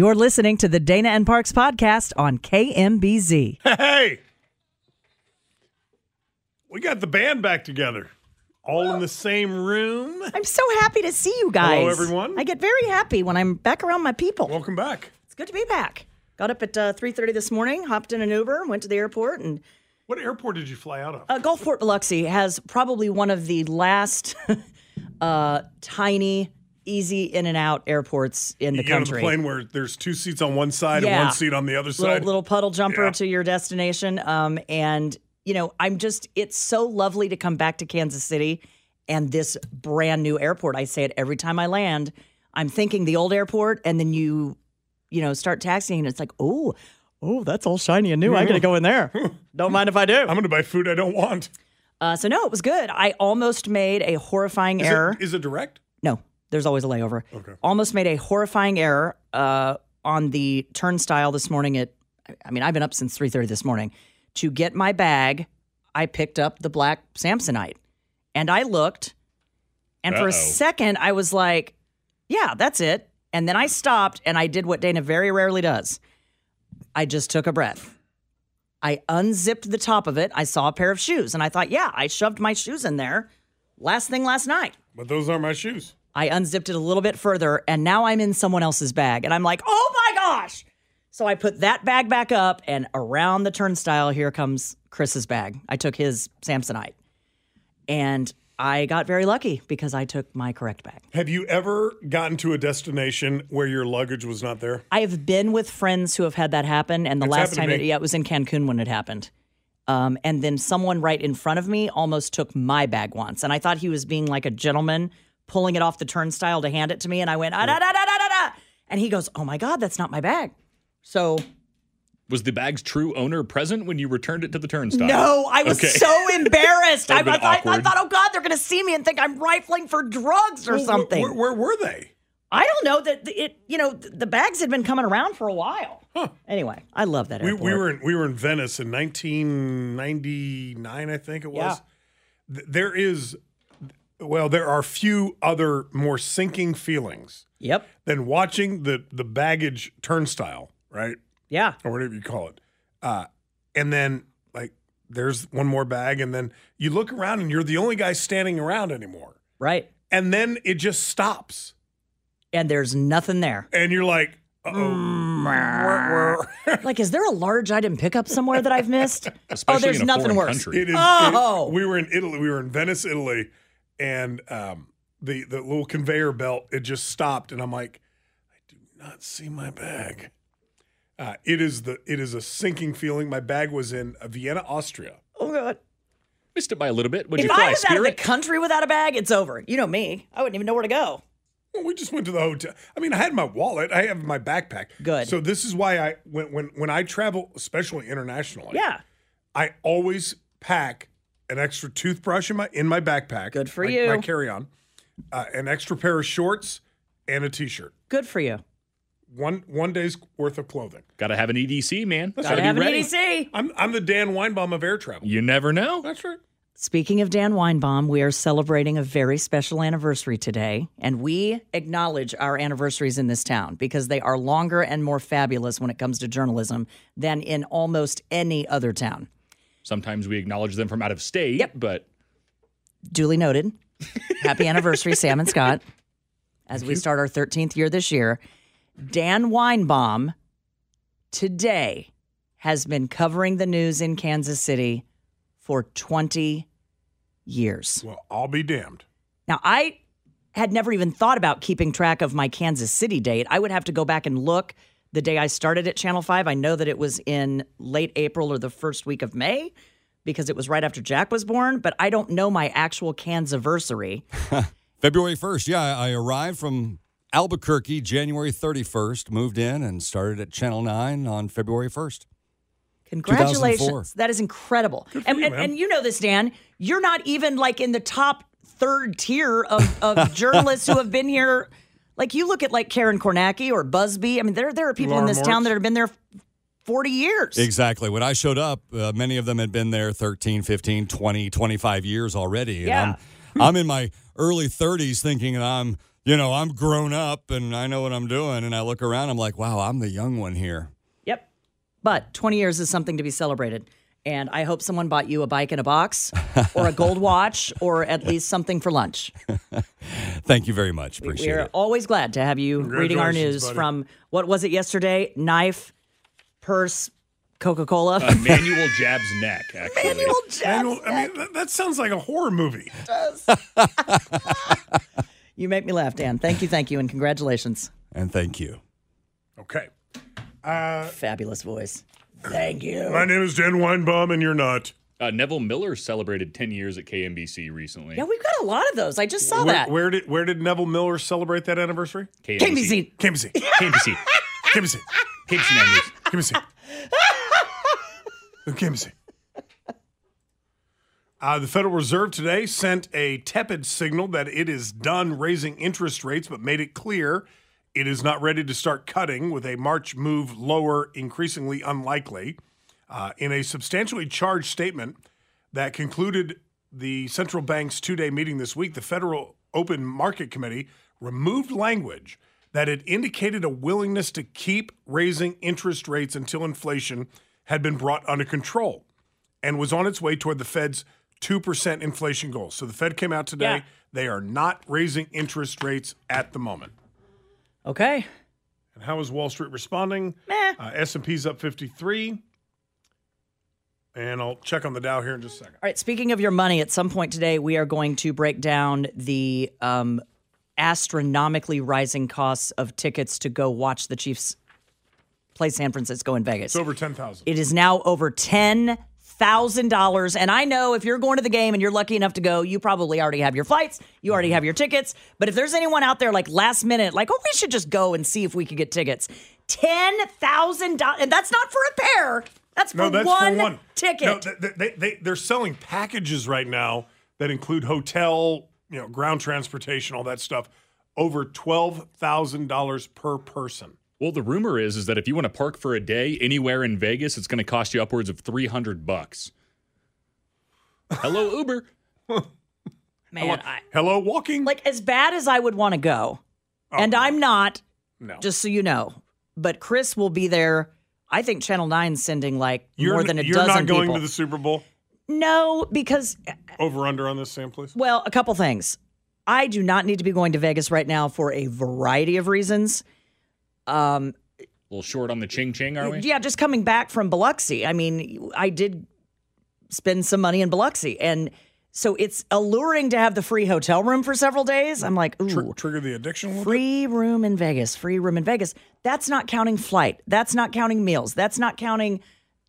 You're listening to the Dana and Parks podcast on KMBZ. Hey, we got the band back together, all in the same room. I'm so happy to see you guys. Hello, everyone. I get very happy when I'm back around my people. Welcome back. It's good to be back. Got up at uh, 3:30 this morning, hopped in an Uber, went to the airport, and What airport did you fly out of? uh, Gulfport Biloxi has probably one of the last uh, tiny, easy in and out airports in the you get on the plane where there's two seats on one side and one seat on the other side. little puddle jumper Yeah. to your destination. Um, and you know, I'm just it's so lovely to come back to Kansas City and this brand new airport. I say it every time I land. I'm thinking the old airport, and then you, you know, start taxiing, and it's like, oh, oh, that's all shiny and new. I gotta go in there. Don't mind if I do. I'm going to buy food I don't want. Uh, so no, it was good. I almost made a horrifying Is error. it, is it direct? No, there's always a layover. Okay. Almost made a horrifying error uh, on the turnstile this morning. At I mean, I've been up since 3:30 this morning to get my bag. I picked up the black Samsonite, and I looked, and for Uh-oh. a second I was like, "Yeah, that's it." And then I stopped, and I did what Dana very rarely does. I just took a breath. I unzipped the top of it. I saw a pair of shoes, and I thought, "Yeah, I shoved my shoes in there." Last thing last night. But those aren't my shoes. I unzipped it a little bit further, and now I'm in someone else's bag. And I'm like, oh my gosh. So I put that bag back up, and around the turnstile, here comes Chris's bag. I took his Samsonite. And I got very lucky because I took my correct bag. Have you ever gotten to a destination where your luggage was not there? I have been with friends who have had that happen, and the It's last time, it, yeah, it was in Cancun when it happened. Um, and then someone right in front of me almost took my bag once, and I thought he was being like a gentleman, pulling it off the turnstile to hand it to me, and I went ah, da da da da da da, and he goes, "Oh my god, that's not my bag." So Was the bag's true owner present when you returned it to the turnstile? no, I was Okay. so embarrassed. I, I, I, I thought, "Oh god, they're going to see me and think I'm rifling for drugs or Well, something." Where, where were they? I don't know that it. You know, the bags had been coming around for a while. Anyway, I love that We, we were in we were in Venice in 1999, I think it was. Yeah. There is, well, there are few other more sinking feelings Yep. than watching the the baggage turnstile, right, Yeah. or whatever you call it, uh, and then like there's one more bag, and then you look around and you're the only guy standing around anymore, Right. and then it just stops, And there's nothing there. and you're like, uh oh. Like, is there a large item pickup somewhere that I've missed? oh, there's in a nothing worse. country. It is. Oh. it- we were in Italy. We were in Venice, Italy, and um, the the little conveyor belt it just stopped, and I'm like, I do not see my bag. Uh, it is the it is a sinking feeling. My bag was in uh, Vienna, Austria. Oh, God. Missed it by a little bit. Would If you fly I was out of the country without a bag, it's over. You know me. I wouldn't even know where to go. Well, we just went to the hotel. I mean, I had my wallet. I have my backpack. Good. So this is why I when when when I travel, especially internationally, Yeah. I always pack an extra toothbrush in my in my backpack. Good for my- you. My carry on, uh, an extra pair of shorts, and a t-shirt. Good for you. One one day's worth of clothing. Got to have an EDC, man. Gotta Gotta have be an ready. EDC. I'm I'm the Dan Weinbaum of air travel. You never know. That's right. Speaking of Dan Weinbaum, we are celebrating a very special anniversary today, and we acknowledge our anniversaries in this town because they are longer and more fabulous when it comes to journalism than in almost any other town. Sometimes we acknowledge them from out of state, Yep. but duly noted. Happy anniversary, Sam and Scott, as we start our 13th year this year. Dan Weinbaum today has been covering the news in Kansas City for 20 years. Well, I'll be damned. Now, I had never even thought about keeping track of my Kansas City date. I would have to go back and look the day I started at Channel 5. I know that it was in late April or the first week of May because it was right after Jack was born, but I don't know my actual Kansas-versary. February 1st, yeah, I arrived from Albuquerque January 31st, moved in and started at Channel 9 on February 1st. Congratulations. That is incredible. and, you, and, man. and you know this, Dan. You're not even like in the top third tier of, of journalists who have been here. Like you look at like Karen Kornacki or Busby. I mean, there there are people in this town that have been there 40 years. Exactly. When I showed up, uh, many of them had been there 13, 15, 20, 25 years already. And Yeah. I'm, I'm in my early 30s thinking that I'm, you know, I'm grown up and I know what I'm doing. And I look around, I'm like, wow, I'm the young one here. Yep. But 20 years is something to be celebrated. And I hope someone bought you a bike in a box or a gold watch or at least something for lunch. Thank you very much. Appreciate We're it. always glad to have you reading our news buddy. from what was it yesterday? Knife, purse, Coca Cola. Uh, Manuel Jab's neck, actually. Manuel, I mean, that, that sounds like a horror movie. It does. You make me laugh, Dan. Thank you, thank you, and congratulations. And thank you. Okay. Fabulous voice. Thank you. My name is Dan Weinbaum, and you're not. Uh, Neville Miller celebrated 10 years at KMBC recently. Yeah, we've got a lot of those. I just saw Where, that. where did where did Neville Miller celebrate that anniversary? KBC. KBC. KMBC. KBC. KBC 9 News. KBC. KBC. Uh, the Federal Reserve today sent a tepid signal that it is done raising interest rates, but made it clear it is not ready to start cutting, with a March move lower increasingly unlikely. Uh, in a substantially charged statement that concluded the central bank's two day meeting this week, the Federal Open Market Committee removed language that it indicated a willingness to keep raising interest rates until inflation had been brought under control and was on its way toward the Fed's 2% inflation goal. So the Fed came out today. Yeah. They are not raising interest rates at the moment. Okay. And how is Wall Street responding? Meh. Uh, S&P's up 53. And I'll check on the Dow here in just a second. All right. Speaking of your money, at some point today, we are going to break down the um, astronomically rising costs of tickets to go watch the Chiefs play San Francisco in Vegas. It's over 10,000. It is now over ten thousand dollars, and I know if you're going to the game and you're lucky enough to go, you probably already have your flights, you already have your tickets. But if there's anyone out there like last minute, like, oh, we should just go and see if we could get tickets, ten thousand dollars, and that's not for a pair. That's for, No, that's one, for one ticket. No, they, they, they, they're selling packages right now that include hotel, you know, ground transportation, all that stuff, over $12,000 per person. Well, the rumor is is that if you want to park for a day anywhere in Vegas, it's going to cost you upwards of 300 bucks. Hello Uber. Man, I, Hello, walking? like as bad as I would want to go, oh, and I'm not, Oh, no. just so you know. But Chris will be there. I think Channel 9's sending like you're, more than a you're dozen not going people. to the Super Bowl? no, because uh, Over under on this, Sam, please. Well, a couple things. I do not need to be going to Vegas right now for a variety of reasons. Um, A little short on the ching ching, are we? yeah, just coming back from Biloxi. I mean, I did spend some money in Biloxi, and so it's alluring to have the free hotel room for several days. I'm like, ooh, Tr- trigger the addiction. free room in Vegas, free room in Vegas. That's not counting flight. That's not counting meals. That's not counting,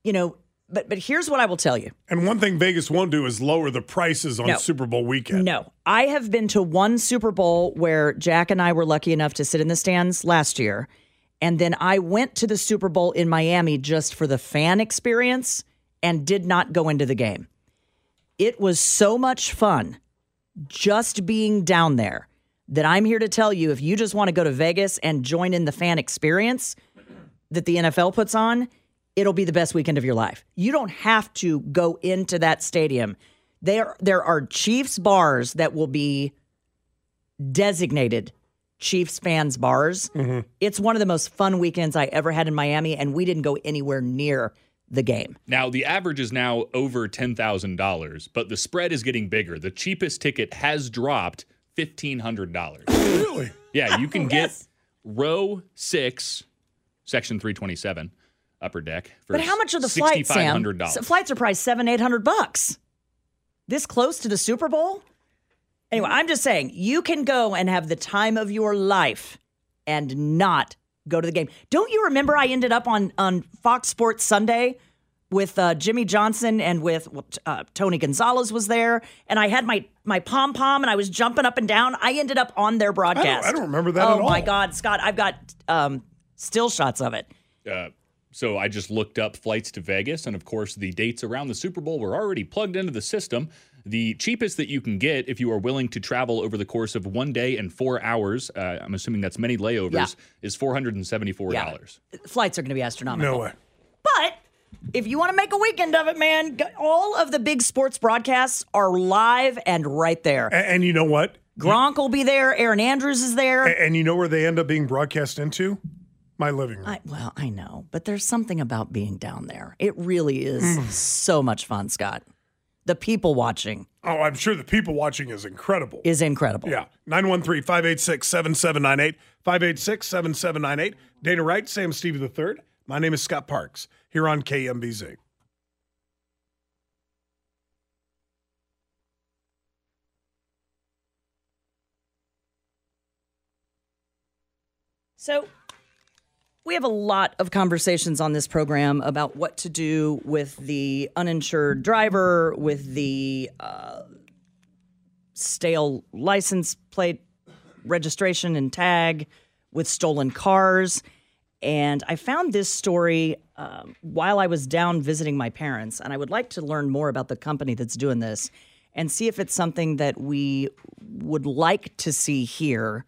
you know. But but here's what I will tell you. And one thing Vegas won't do is lower the prices on No. Super Bowl weekend. No, I have been to one Super Bowl where Jack and I were lucky enough to sit in the stands last year. And then I went to the Super Bowl in Miami just for the fan experience and did not go into the game. It was so much fun just being down there that I'm here to tell you if you just want to go to Vegas and join in the fan experience that the NFL puts on, it'll be the best weekend of your life. You don't have to go into that stadium. There there are Chiefs bars that will be designated Chiefs fans bars. Mm-hmm. It's one of the most fun weekends I ever had in Miami and we didn't go anywhere near the game. Now, the average is now over $10,000, but the spread is getting bigger. The cheapest ticket has dropped $1,500. Really? Yeah, you can get row six, section 327, upper deck. For But how much are the flights, Sam? $6,500. Flights are priced seven, eight hundred bucks. This close to the Super Bowl? Anyway, I'm just saying you can go and have the time of your life and not go to the game. Don't you remember I ended up on on Fox Sports Sunday with uh, Jimmy Johnson and with uh, Tony Gonzalez was there, and I had my my pom pom and I was jumping up and down. I ended up on their broadcast. I don't remember that at all. Oh my. God, Scott! I've got um, still shots of it. Uh, so I just looked up flights to Vegas, and of course, the dates around the Super Bowl were already plugged into the system. The cheapest that you can get if you are willing to travel over the course of one day and four hours, uh, I'm assuming that's many layovers, Yeah. is $474. Flights are going to be astronomical. No way. But if you want to make a weekend of it, man, all of the big sports broadcasts are live and right there. And, and you know what? Gronk will be there. Erin Andrews is there. A- And you know where they end up being broadcast into? My living room. I, well, I know, but there's something about being down there. It really is so much fun, Scott. The people watching oh, I'm sure the people watching is incredible. is incredible. Yeah. 913 586 7798. 586 7798. Dana Wright, Sam Stevie III. My name is Scott Parks here on KMBZ. So we have a lot of conversations on this program about what to do with the uninsured driver, with the uh, stale license plate registration and tag, with stolen cars. And I found this story um, while I was down visiting my parents, and I would like to learn more about the company that's doing this and see if it's something that we would like to see here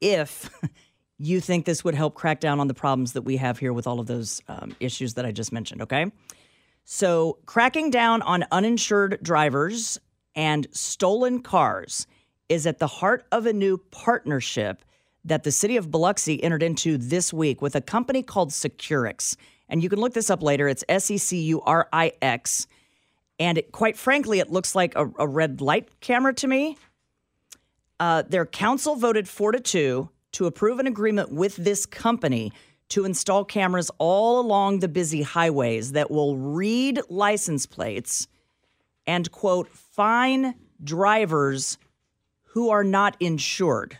if you think this would help crack down on the problems that we have here with all of those um, issues that I just mentioned, okay? So, cracking down on uninsured drivers and stolen cars is at the heart of a new partnership that the city of Biloxi entered into this week with a company called Securix. And you can look this up later. It's S E C U R I X. And it, quite frankly, it looks like a, a red light camera to me. Uh, their council voted four to two to approve an agreement with this company to install cameras all along the busy highways that will read license plates and, quote, fine drivers who are not insured.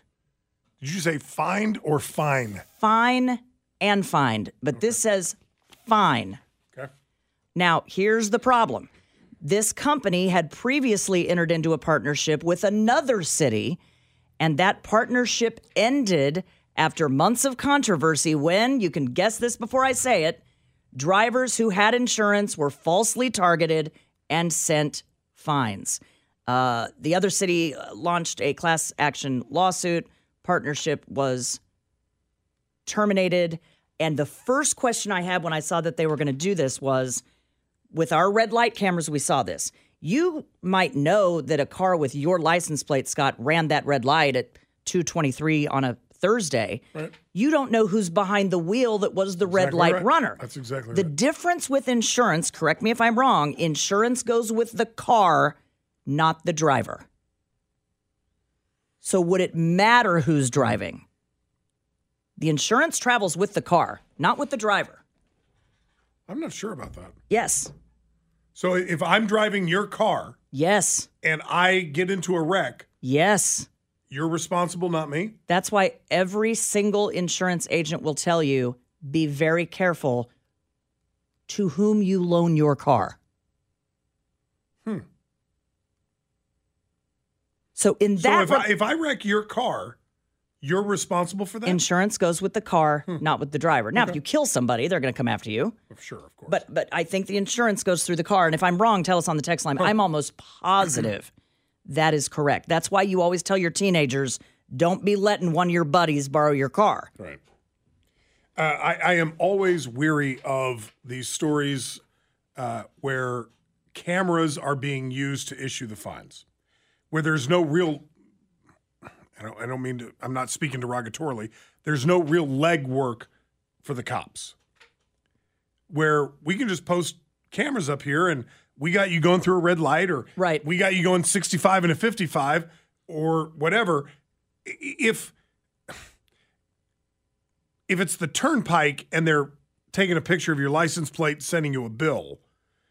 Did you say find or fine? Fine and fined. But this says fine. Okay. Now, here's the problem. This company had previously entered into a partnership with another city, and that partnership ended after months of controversy when, you can guess this before I say it, drivers who had insurance were falsely targeted and sent fines. Uh, the other city launched a class action lawsuit. Partnership was terminated. And the first question I had when I saw that they were going to do this was with our red light cameras, we saw this. You might know that a car with your license plate, Scott, ran that red light at 223 on a Thursday. You don't know who's behind the wheel that was the red light right. runner. That's exactly The right. difference with insurance, correct me if I'm wrong, insurance goes with the car, not the driver. So would it matter who's driving? The insurance travels with the car, not with the driver. I'm not sure about that. Yes. So if I'm driving your car Yes. and I get into a wreck, Yes. you're responsible, not me. That's why every single insurance agent will tell you be very careful to whom you loan your car. Hmm. So in So that if I, if I wreck your car, you're responsible for that. insurance goes with the car, Hmm. not with the driver. Now, if you kill somebody, they're going to come after you. sure, of course. But but I think the insurance goes through the car. And if I'm wrong, tell us on the text line. I'm almost positive that is correct. That's why you always tell your teenagers don't be letting one of your buddies borrow your car. Right. Uh, I, I am always weary of these stories uh, where cameras are being used to issue the fines, where there's no real. I don't, I don't mean to. I'm not speaking derogatorily. There's no real legwork for the cops. where we can just post cameras up here and we got you going through a red light or Right. we got you going 65 and a 55 or whatever. If if it's the turnpike and they're taking a picture of your license plate, sending you a bill,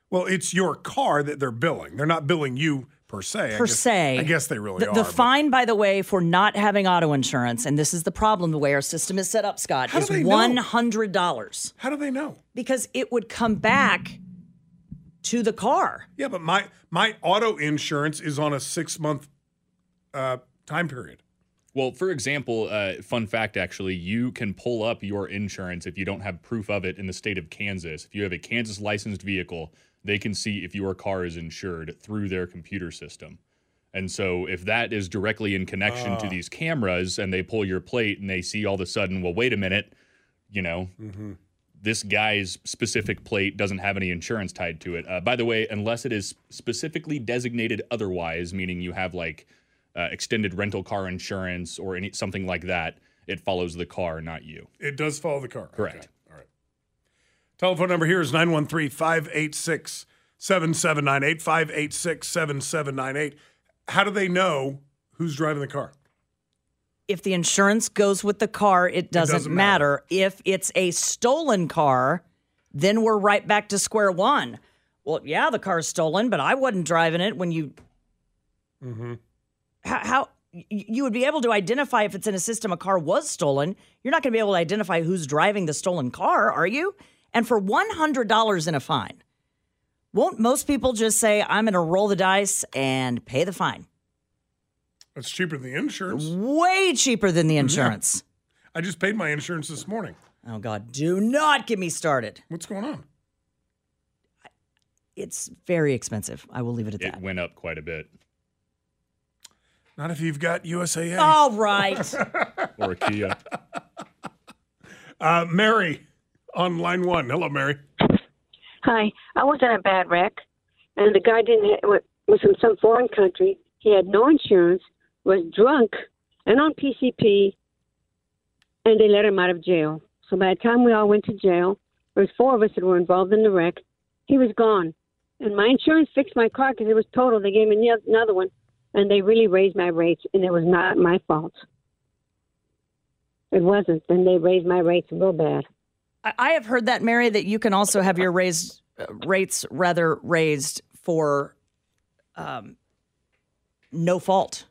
well, it's your car that they're billing. They're not billing you per se. I per guess- se. I guess they really the, are. The but- fine, by the way, for not having auto insurance, and this is the problem the way our system is set up, Scott, How is one hundred dollars How do they know? because it would come back to the car. Yeah, but my my auto insurance is on a six month uh, time period. Well, for example, uh, fun fact actually, you can pull up your insurance if you don't have proof of it in the state of Kansas. If you have a Kansas licensed vehicle, they can see if your car is insured through their computer system. And so, if that is directly in connection to these cameras and they pull your plate and they see all of a sudden, well, wait a minute, you know, this guy's specific plate doesn't have any insurance tied to it. Uh, by the way, unless it is specifically designated otherwise, meaning you have like uh, extended rental car insurance or any something like that, it follows the car, not you. It does follow the car. Correct. Okay. All right. Telephone number here is 913 586 7798. 586 7798. How do they know who's driving the car? If the insurance goes with the car, it doesn't, doesn't matter. matter. If it's a stolen car, then we're right back to square one. Well, yeah, the car's stolen, but I wasn't driving it when you. How, how you would be able to identify if it's in a system a car was stolen. You're not going to be able to identify who's driving the stolen car, are you? And for $100 in a fine, won't most people just say, I'm going to roll the dice and pay the fine? That's cheaper than the insurance. Way cheaper than the insurance. I just paid my insurance this morning. Oh, God, do not get me started. What's going on? It's very expensive. I will leave it at It that. It went up quite a bit. Not if you've got USAA. All right. Or a Kia. Uh, Mary on line one. Hello, Mary. Hi, I was in a bad wreck, and the guy didn't ha- was from some foreign country. He had no insurance, was drunk, and on PCP, and they let him out of jail. So by the time we all went to jail, there was four of us that were involved in the wreck. He was gone, and my insurance fixed my car because it was total. They gave me another one, and they really raised my rates, and it was not my fault. It wasn't. Then they raised my rates real bad. I I have heard that, Mary, that you can also have your raised uh, rates rather raised for um, no fault.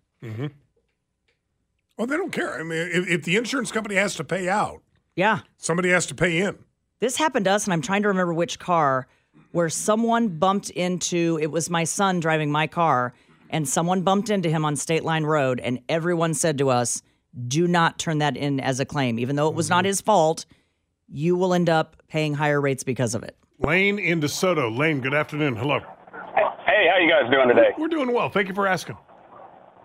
Well, they don't care. I mean, if, if the insurance company has to pay out, Yeah. somebody has to pay in. This happened to us, and I'm trying to remember which car, where someone bumped into it was my son driving my car, and someone bumped into him on State Line Road, and everyone said to us, do not turn that in as a claim. Even though it was not mm-hmm. his fault, you will end up paying higher rates because of it. Lane in DeSoto. Lane, good afternoon. Hello. Hey, how you guys doing today? We're doing well. Thank you for asking.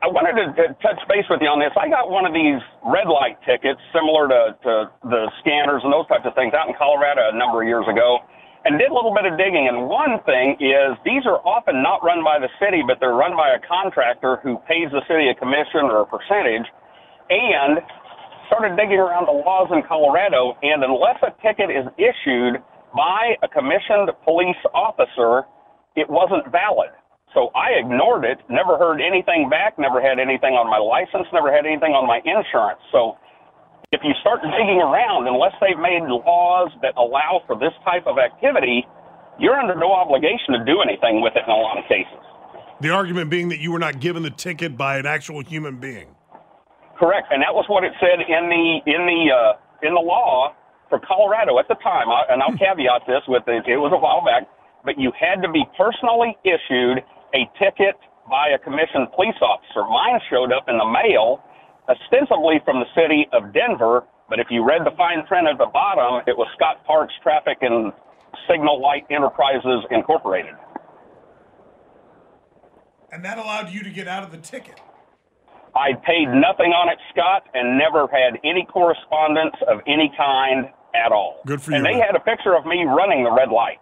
I wanted to, to touch base with you on this. I got one of these red light tickets, similar to, to the scanners and those types of things, out in Colorado a number of years ago, and did a little bit of digging. And one thing is, these are often not run by the city, but they're run by a contractor who pays the city a commission or a percentage. And started digging around the laws in Colorado, and unless a ticket is issued by a commissioned police officer, it wasn't valid. So I ignored it, never heard anything back, never had anything on my license, never had anything on my insurance. So if you start digging around, unless they've made laws that allow for this type of activity, you're under no obligation to do anything with it in a lot of cases. The argument being that you were not given the ticket by an actual human being. Correct, and that was what it said in the in the uh, in the law for Colorado at the time. I, and I'll caveat this with it, it was a while back, but you had to be personally issued a ticket by a commissioned police officer. Mine showed up in the mail, ostensibly from the city of Denver, but if you read the fine print at the bottom, it was Scott Parks Traffic and Signal Light Enterprises Incorporated. And that allowed you to get out of the ticket. I paid nothing on it, Scott, and never had any correspondence of any kind at all. Good for and you, they man. had a picture of me running the red light.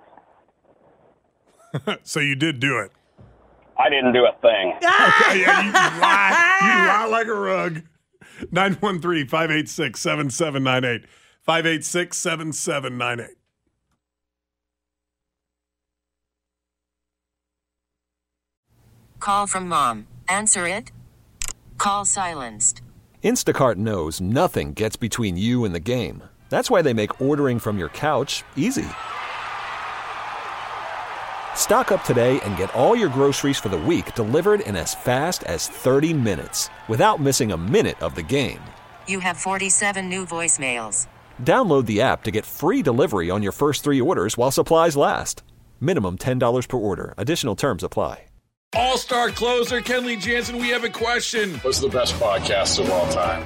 So you did do it. I didn't do a thing. Okay, yeah, you lie. You lie like a rug. Nine one three five eight six seven seven nine eight five eight six seven seven nine eight. 586 7798. Call from mom. Answer it. Call silenced. Instacart knows nothing gets between you and the game. That's why they make ordering from your couch easy. Stock up today and get all your groceries for the week delivered in as fast as 30 minutes without missing a minute of the game. You have 47 new voicemails. Download the app to get free delivery on your first three orders while supplies last. Minimum $10 per order. Additional terms apply. All star closer Kenley Jansen, we have a question. What's the best podcast of all time?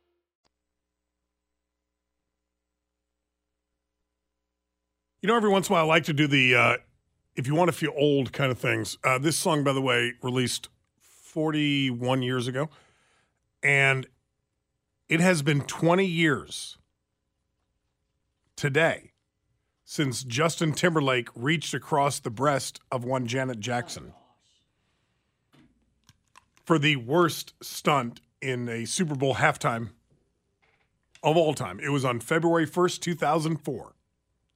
You know, every once in a while, I like to do the uh, if you want to feel old kind of things. Uh, this song, by the way, released 41 years ago, and it has been 20 years today since Justin Timberlake reached across the breast of one Janet Jackson for the worst stunt in a Super Bowl halftime of all time. It was on February 1st, 2004.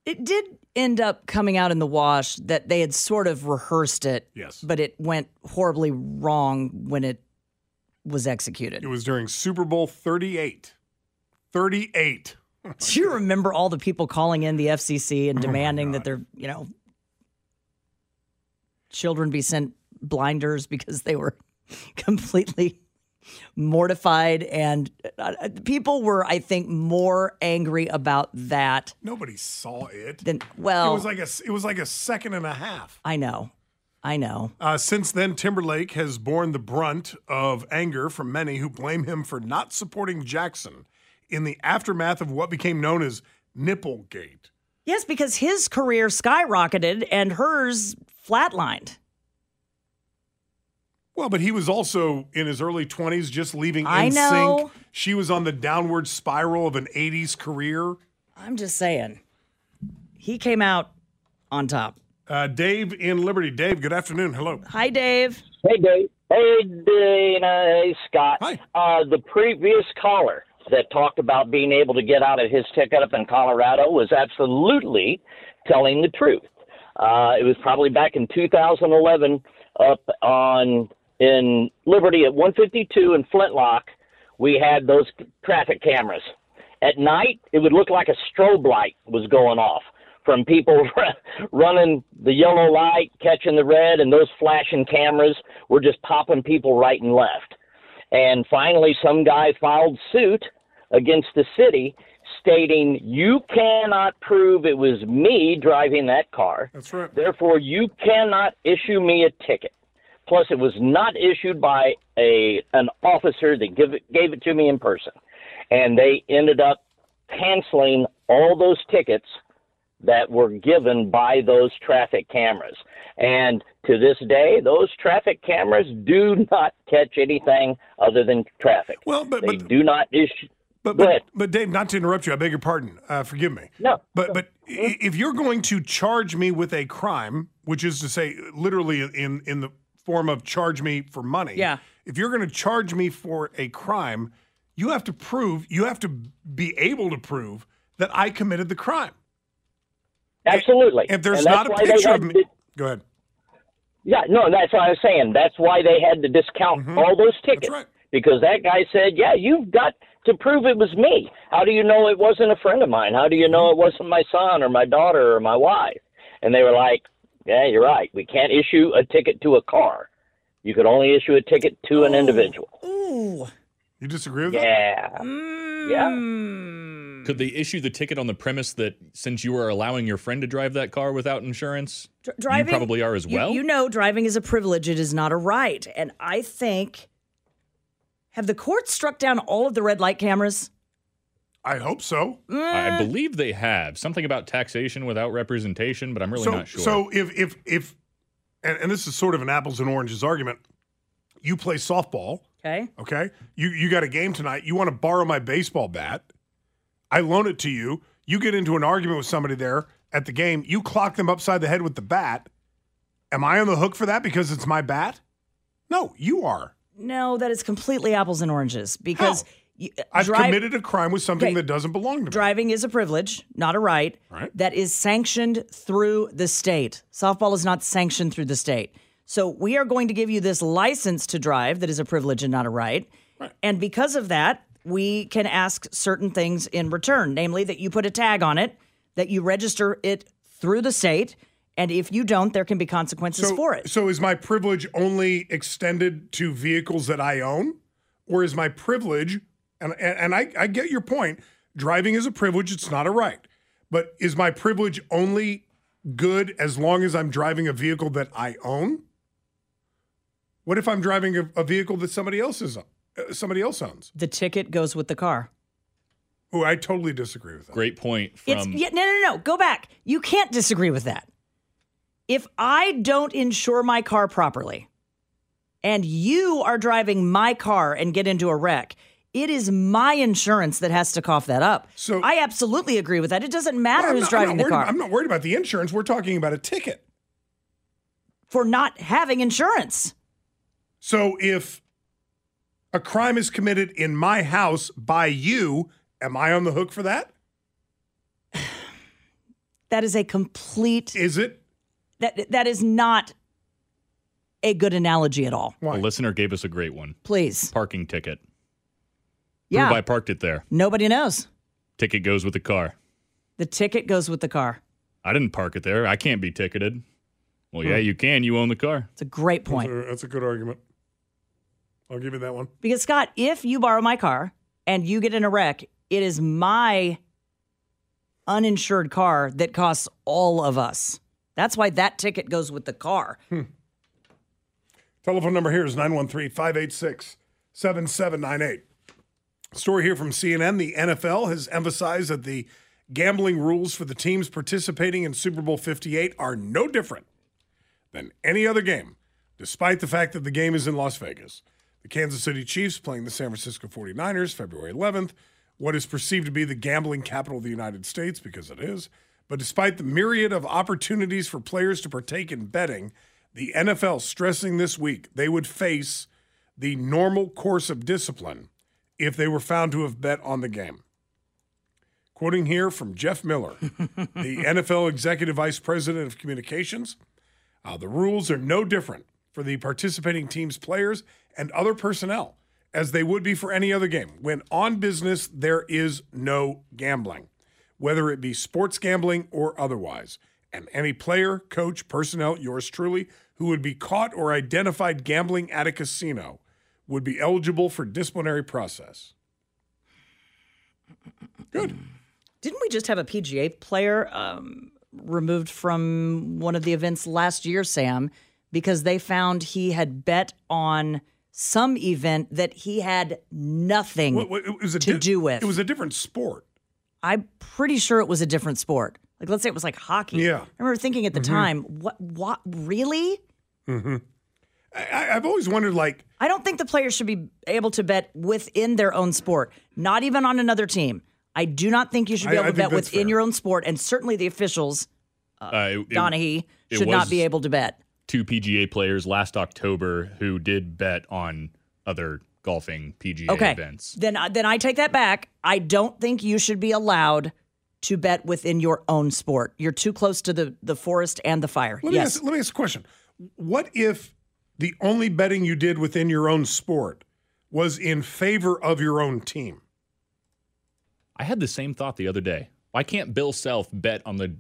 It did end up coming out in the wash that they had sort of rehearsed it. Yes. But it went horribly wrong when it was executed. It was during Super Bowl 38. 38. Do you remember all the people calling in the FCC Oh and demanding that their, you know, children be sent blinders because they were completely mortified and uh, uh, people were I think more angry about that Nobody saw it. than well it was like a it was like a second and a half. I know. I know. Uh, since then, Timberlake has borne the brunt of anger from many who blame him for not supporting Jackson in the aftermath of what became known as Nipplegate. Yes, because his career skyrocketed and hers flatlined. Well, but he was also in his early 20s, just leaving I NSYNC. know. She was on the downward spiral of an 80s career. I'm just saying. He came out on top. Uh, Dave in Liberty. Dave, good afternoon. Hello. Hi, Dave. Hey, Dave. Hey, Dana. Hey, Scott. Hi. Uh, the previous caller that talked about being able to get out of his ticket up in Colorado was absolutely telling the truth. Uh, it was probably back in 2011 up on in Liberty at 152 in Flintlock. We had those traffic cameras. At night, it would look like a strobe light was going off from people running the yellow light, catching the red, and those flashing cameras were just popping people right and left. And finally, some guy filed suit against the city stating, You cannot prove it was me driving that car. That's right. Therefore, you cannot issue me a ticket. Plus, it was not issued by a an officer that give it, gave it to me in person. And they ended up canceling all those tickets that were given by those traffic cameras. And to this day, those traffic cameras do not catch anything other than traffic. Well, but they but do not issue. But but, but Dave, not to interrupt you, I beg your pardon. Uh, forgive me. No. But but if you're going to charge me with a crime, which is to say, literally in in the form of charge me for money. Yeah. If you're going to charge me for a crime, you have to prove, you have to be able to prove that I committed the crime. Absolutely. If there's not a why picture of me, to- go ahead. Yeah, no, that's what I was saying. That's why they had to discount all those tickets. Mm-hmm. right. Because that guy said, Yeah, you've got to prove it was me. How do you know it wasn't a friend of mine? How do you know it wasn't my son or my daughter or my wife? And they were like, Yeah, you're right. We can't issue a ticket to a car. You could only issue a ticket to an individual. Ooh. You disagree with that? Yeah. Yeah. Mm. Could they issue the ticket on the premise that since you are allowing your friend to drive that car without insurance, Dr- driving, you probably are as you- well? You, know, driving is a privilege. It is not a right. And I think, have the courts struck down all of the red light cameras? I hope so. I mm. believe they have something about taxation without representation, but I'm really so, not sure. So if if if and, and this is sort of an apples and oranges argument, you play softball Okay. Okay. You you got a game tonight. You want to borrow my baseball bat. I loan it to you. You get into an argument with somebody there at the game. You clock them upside the head with the bat. Am I on the hook for that because it's my bat? No, you are. No, that is completely apples and oranges because you, uh, I've drive- committed a crime with something Okay. that doesn't belong to me. Driving is a privilege, not a right, Right. that is sanctioned through the state. Softball is not sanctioned through the state. So we are going to give you this license to drive that is a privilege and not a right. And because of that, we can ask certain things in return, namely that you put a tag on it, that you register it through the state, and if you don't, there can be consequences so, for it. So is my privilege only extended to vehicles that I own? Or is my privilege, and, and, and I, I get your point, driving is a privilege, it's not a right. But is my privilege only good as long as I'm driving a vehicle that I own? What if I'm driving a, a vehicle that somebody else is uh, somebody else owns? The ticket goes with the car. Oh, I totally disagree with that. Great point It's from yeah, no, no, no. Go back. You can't disagree with that. If I don't insure my car properly, and you are driving my car and get into a wreck, it is my insurance that has to cough that up. So I absolutely agree with that. It doesn't matter Well, I'm who's not- driving the worried- car I'm not worried about the insurance. We're talking about a ticket. for not having insurance. So if a crime is committed in my house by you, am I on the hook for that? That is a complete. Is it? That that is not a good analogy at all. Why? a listener gave us a great one. Please. Parking ticket. Yeah. Prove I parked it there. Nobody knows. Ticket goes with the car. The ticket goes with the car. I didn't park it there. I can't be ticketed. Well, yeah, Hmm. you can. You own the car. It's a great point. That's a, that's a good argument. I'll give you that one. Because Scott, if you borrow my car and you get in a wreck, it is my uninsured car that costs all of us. That's why that ticket goes with the car. Telephone number here is 913 586 7798. Story here from CNN. The NFL has emphasized that the gambling rules for the teams participating in Super Bowl 58 are no different than any other game, despite the fact that the game is in Las Vegas. The Kansas City Chiefs playing the San Francisco 49ers February 11th, what is perceived to be the gambling capital of the United States, because it is. But despite the myriad of opportunities for players to partake in betting, the NFL stressing this week they would face the normal course of discipline if they were found to have bet on the game. Quoting here from Jeff Miller, the NFL Executive Vice President of Communications, uh, the rules are no different for the participating team's players and other personnel as they would be for any other game. When on business, there is no gambling, whether it be sports gambling or otherwise. And any player, coach, personnel, yours truly, who would be caught or identified gambling at a casino would be eligible for disciplinary process. Good. Didn't we just have a PGA player um, removed from one of the events last year, Sam, because they found he had bet on some event that he had nothing Well, it was a to di- do with? It was a different sport. I'm pretty sure it was a different sport. Like, let's say it was like hockey. Yeah. I remember thinking at the Mhm. time, what, what, really? Mm-hmm. I, I've always wondered, like, I don't think the players should be able to bet within their own sport, not even on another team. I do not think you should be able I to bet within fair. your own sport, and certainly the officials, Uh, it- it- Donahue, it should not be able to bet. Two PGA players last October who did bet on other golfing PGA Okay, events. then I- then I take that back. I don't think you should be allowed to bet within your own sport. You're too close to the the forest and the fire. Let me, yes. ask, let me ask a question. What if the only betting you did within your own sport was in favor of your own team? I had the same thought the other day. Why can't Bill Self bet on the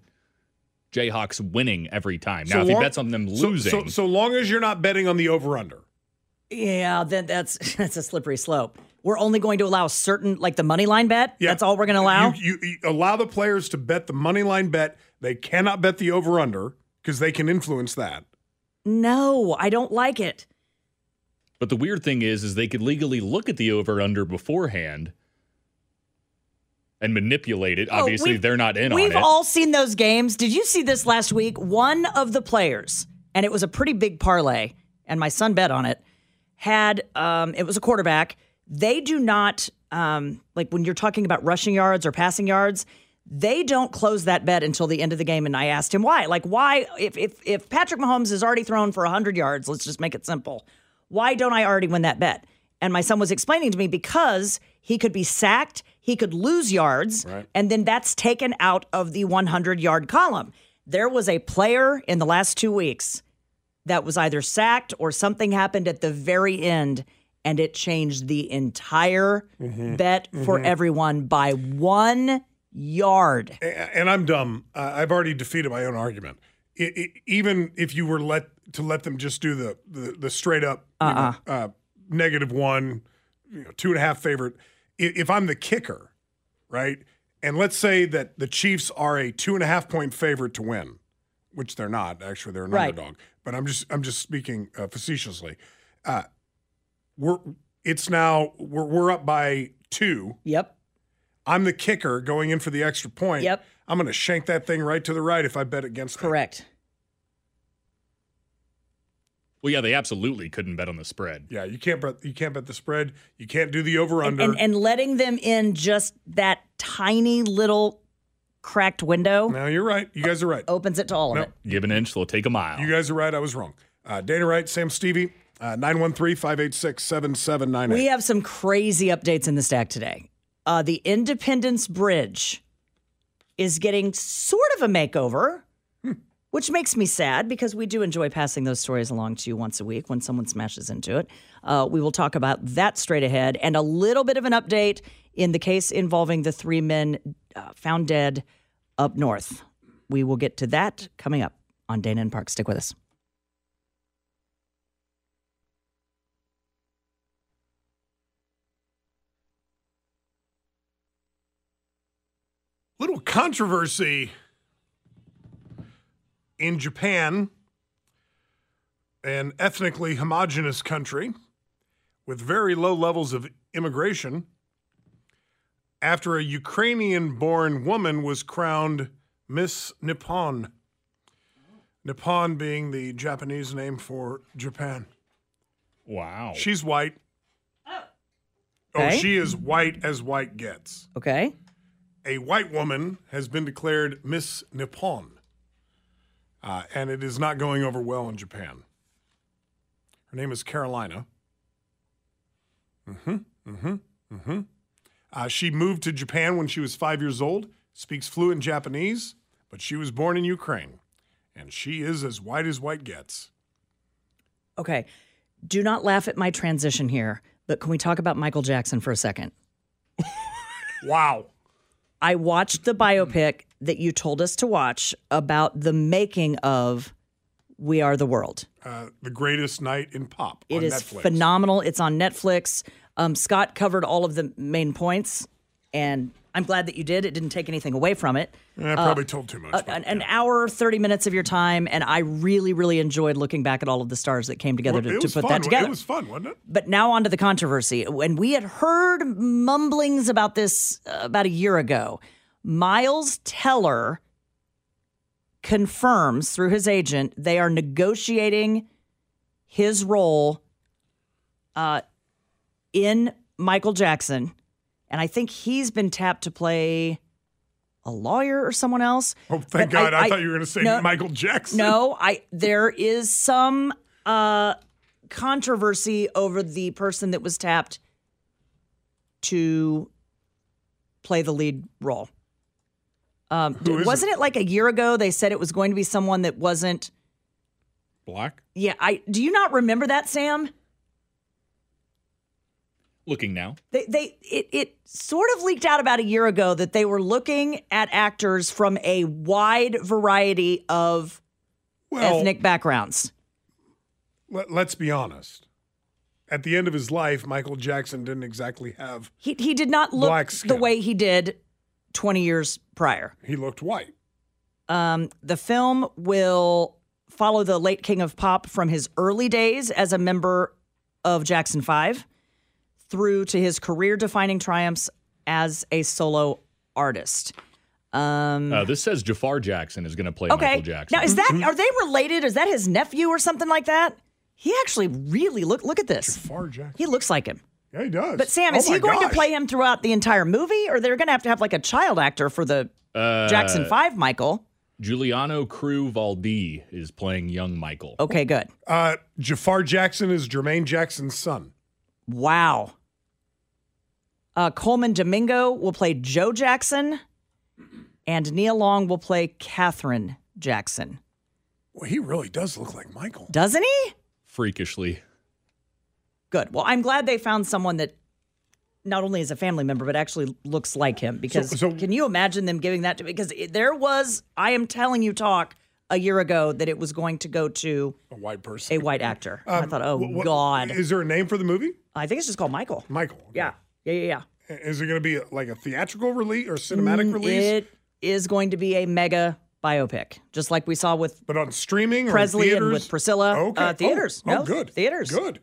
Jayhawks winning every time? Now, So if he bets on them losing, So, so, long as you're not betting on the over under. Yeah, then that's that's a slippery slope. We're only going to allow certain, like the money line bet. Yeah. That's all we're going to allow. You, you, you allow the players to bet the money line bet. They cannot bet the over under because they can influence that. No, I don't like it. but the weird thing is, is they could legally look at the over under beforehand and manipulate it. Oh, Obviously, they're not in on it. We've all seen those games. Did you see this last week? One of the players, and it was a pretty big parlay, and my son bet on it. had um, it was a quarterback. They do not um, like when you're talking about rushing yards or passing yards. They don't close that bet until the end of the game. And I asked him why. Like why if if if Patrick Mahomes has already thrown for hundred yards, let's just make it simple. Why don't I already win that bet? And my son was explaining to me because he could be sacked, he could lose yards, and then that's taken out of the 100 yard column. There was a player in the last two weeks that was either sacked or something happened at the very end, and it changed the entire Mhm. bet for Mhm. everyone by one yard. And I'm dumb. I've already defeated my own argument. I I even if you were let to let them just do the the, the straight up you know, Uh-uh. uh, negative one, you know, two and a half favorite. If I'm the kicker, right, and let's say that the Chiefs are a two and a half point favorite to win, which they're not. Actually, they're an Right. underdog. But I'm just I'm just speaking uh, facetiously. Uh, we're it's now we're we're up by two. Yep. I'm the kicker going in for the extra point. Yep. I'm going to shank that thing right to the right if I bet against. Correct. Well, yeah, they absolutely couldn't bet on the spread. Yeah, you can't bet. You can't bet the spread. You can't do the over under. And, and letting them in just that tiny little cracked window no, you're right. You guys are right. opens it to all of No. it. Give an inch, they'll take a mile. You guys are right. I was wrong. Uh, Dana Wright, Sam Stevie, uh, 913 586 7798. We have some crazy updates in the stack today. Uh, the Independence Bridge is getting sort of a makeover, which makes me sad because we do enjoy passing those stories along to you once a week when someone smashes into it. Uh, we will talk about that straight ahead and a little bit of an update in the case involving the three men uh, found dead up north. We will get to that coming up on Dana and Park. Stick with us. Little controversy in Japan, an ethnically homogenous country with very low levels of immigration, after a Ukrainian born woman was crowned Miss Nippon. Nippon being the Japanese name for Japan. Wow. She's white. Oh, oh Okay. she is white as white gets Okay. A white woman has been declared Miss Nippon, uh, and it is not going over well in Japan. Her name is Carolina. Mm-hmm. Mm-hmm. Mm-hmm. Uh, she moved to Japan when she was five years old, speaks fluent Japanese, but she was born in Ukraine, and she is as white as white gets. Okay. Do not laugh at my transition here, but can we talk about Michael Jackson for a second? Wow. I watched the biopic that you told us to watch about the making of We Are the World. Uh, the greatest night in pop. It on is Netflix. phenomenal. It's on Netflix. Um, Scott covered all of the main points, and I'm glad that you did. It didn't take anything away from it. I probably told too much. Uh, an, an hour, 30 minutes of your time, and I really, really enjoyed looking back at all of the stars that came together Well, to, to put fun. that together. It was fun, wasn't it? But now on to the controversy. When we had heard mumblings about this uh, about a year ago, Miles Teller confirms through his agent they are negotiating his role uh, in Michael Jackson. And I think he's been tapped to play a lawyer or someone else. Oh, thank But God. I, thought you were going to say no- Michael Jackson. No, I there is some uh controversy over the person that was tapped to play the lead role. Um, wasn't it? like a year ago they said it was going to be someone that wasn't Black? Yeah, I do you not remember that, Sam? Looking now. They they it it sort of leaked out about a year ago that they were looking at actors from a wide variety of Well- ethnic backgrounds. Let, let's be honest. At the end of his life, Michael Jackson didn't exactly have. He he did not look Black the way he did 20 years prior. He looked white. Um, the film will follow the late king of pop from his early days as a member of Jackson 5 through to his career defining triumphs as a solo artist. Um, Uh, this says Jafar Jackson is going to play okay. Michael Jackson. Now, is that, are they related? Is that his nephew or something like that? He actually really look look at this. Jafar Jackson. He looks like him. Yeah, he does. But Sam, Oh is he going gosh. to play him throughout the entire movie, or they're going to have to have like a child actor for the Uh, Jackson Five, Michael? Juliano Krue Valdi is playing young Michael. Okay, good. Uh, Jafar Jackson is Jermaine Jackson's son. Wow. Uh, Colman Domingo will play Joe Jackson, and Nia Long will play Catherine Jackson. Well, he really does look like Michael. Doesn't he? Freakishly. Good. Well, I'm glad they found someone that not only is a family member but actually looks like him. Because so- can you imagine them giving that to? Me? Because there was, I am telling you, talk a year ago that it was going to go to A white person. a white actor. I Um, thought, oh wh- what- God. Is there a name for the movie? I think it's just called Michael. Michael. Yeah. Yeah. Yeah. Yeah. Is it going to be like a theatrical release or cinematic Mm, release? It is going to be a mega biopic, just like we saw with but on streaming or Presley and theaters? with Priscilla. Okay. Uh, theaters. Oh, oh, good. Theaters. Good.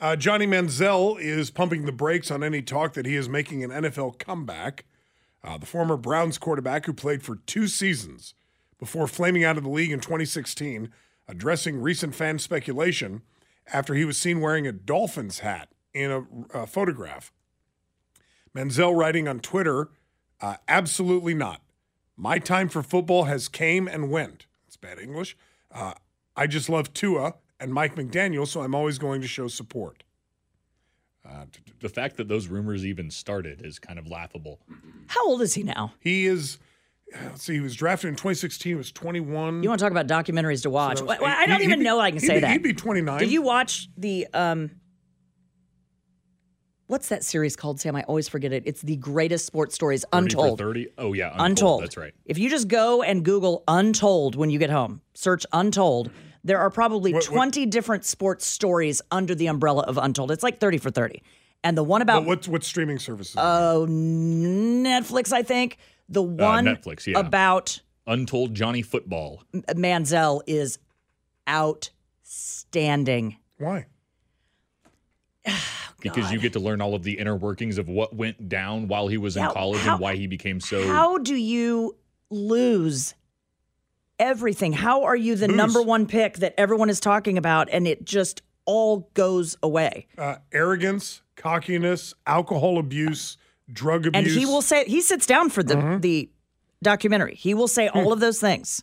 Uh, Johnny Manziel is pumping the brakes on any talk that he is making an NFL comeback. Uh, the former Browns quarterback who played for two seasons before flaming out of the league in 2016, addressing recent fan speculation after he was seen wearing a Dolphins hat in a, a photograph. Manziel writing on Twitter, uh, absolutely not. My time for football has came and went. It's bad English. Uh, I just love Tua and Mike McDaniel, so I'm always going to show support. Uh, t- t- The fact that those rumors even started is kind of laughable. How old is he now? he is, let's see, he was drafted in 2016. He was 21. You want to talk about documentaries to watch? So Well, he- I don't he- even be- know I can say be- that. He'd be 29. Did you watch the um What's that series called, Sam? I always forget it. It's the greatest sports stories 30 for untold. 30? Oh, yeah. Untold. Untold. That's right. If you just go and Google Untold when you get home, search Untold, there are probably What- what- 20 different sports stories under the umbrella of Untold. It's like 30 for 30. And the one about But what, what streaming services? oh Netflix, I think. The one Netflix, yeah. about Untold Johnny Football. Manziel is outstanding. Why? Because you get to learn all of the inner workings of what went down while he was in Now, college how- and why he became so. How do you lose everything? How are you the Booze. number one pick that everyone is talking about and it just all goes away? Uh, arrogance, cockiness, alcohol abuse, drug abuse. And he will say he sits down for the Mhm. the documentary. He will say all of those things.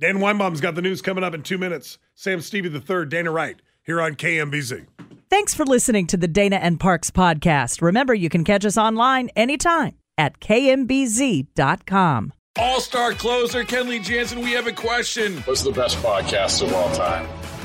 Dan Weinbaum's got the news coming up in two minutes. Sam Stevie the third, Dana Wright, here on KMBZ. Thanks for listening to the Dana and Parks podcast. Remember, you can catch us online anytime at kmbz.com. All star closer Kenley Jansen, we have a question. What's the best podcast of all time?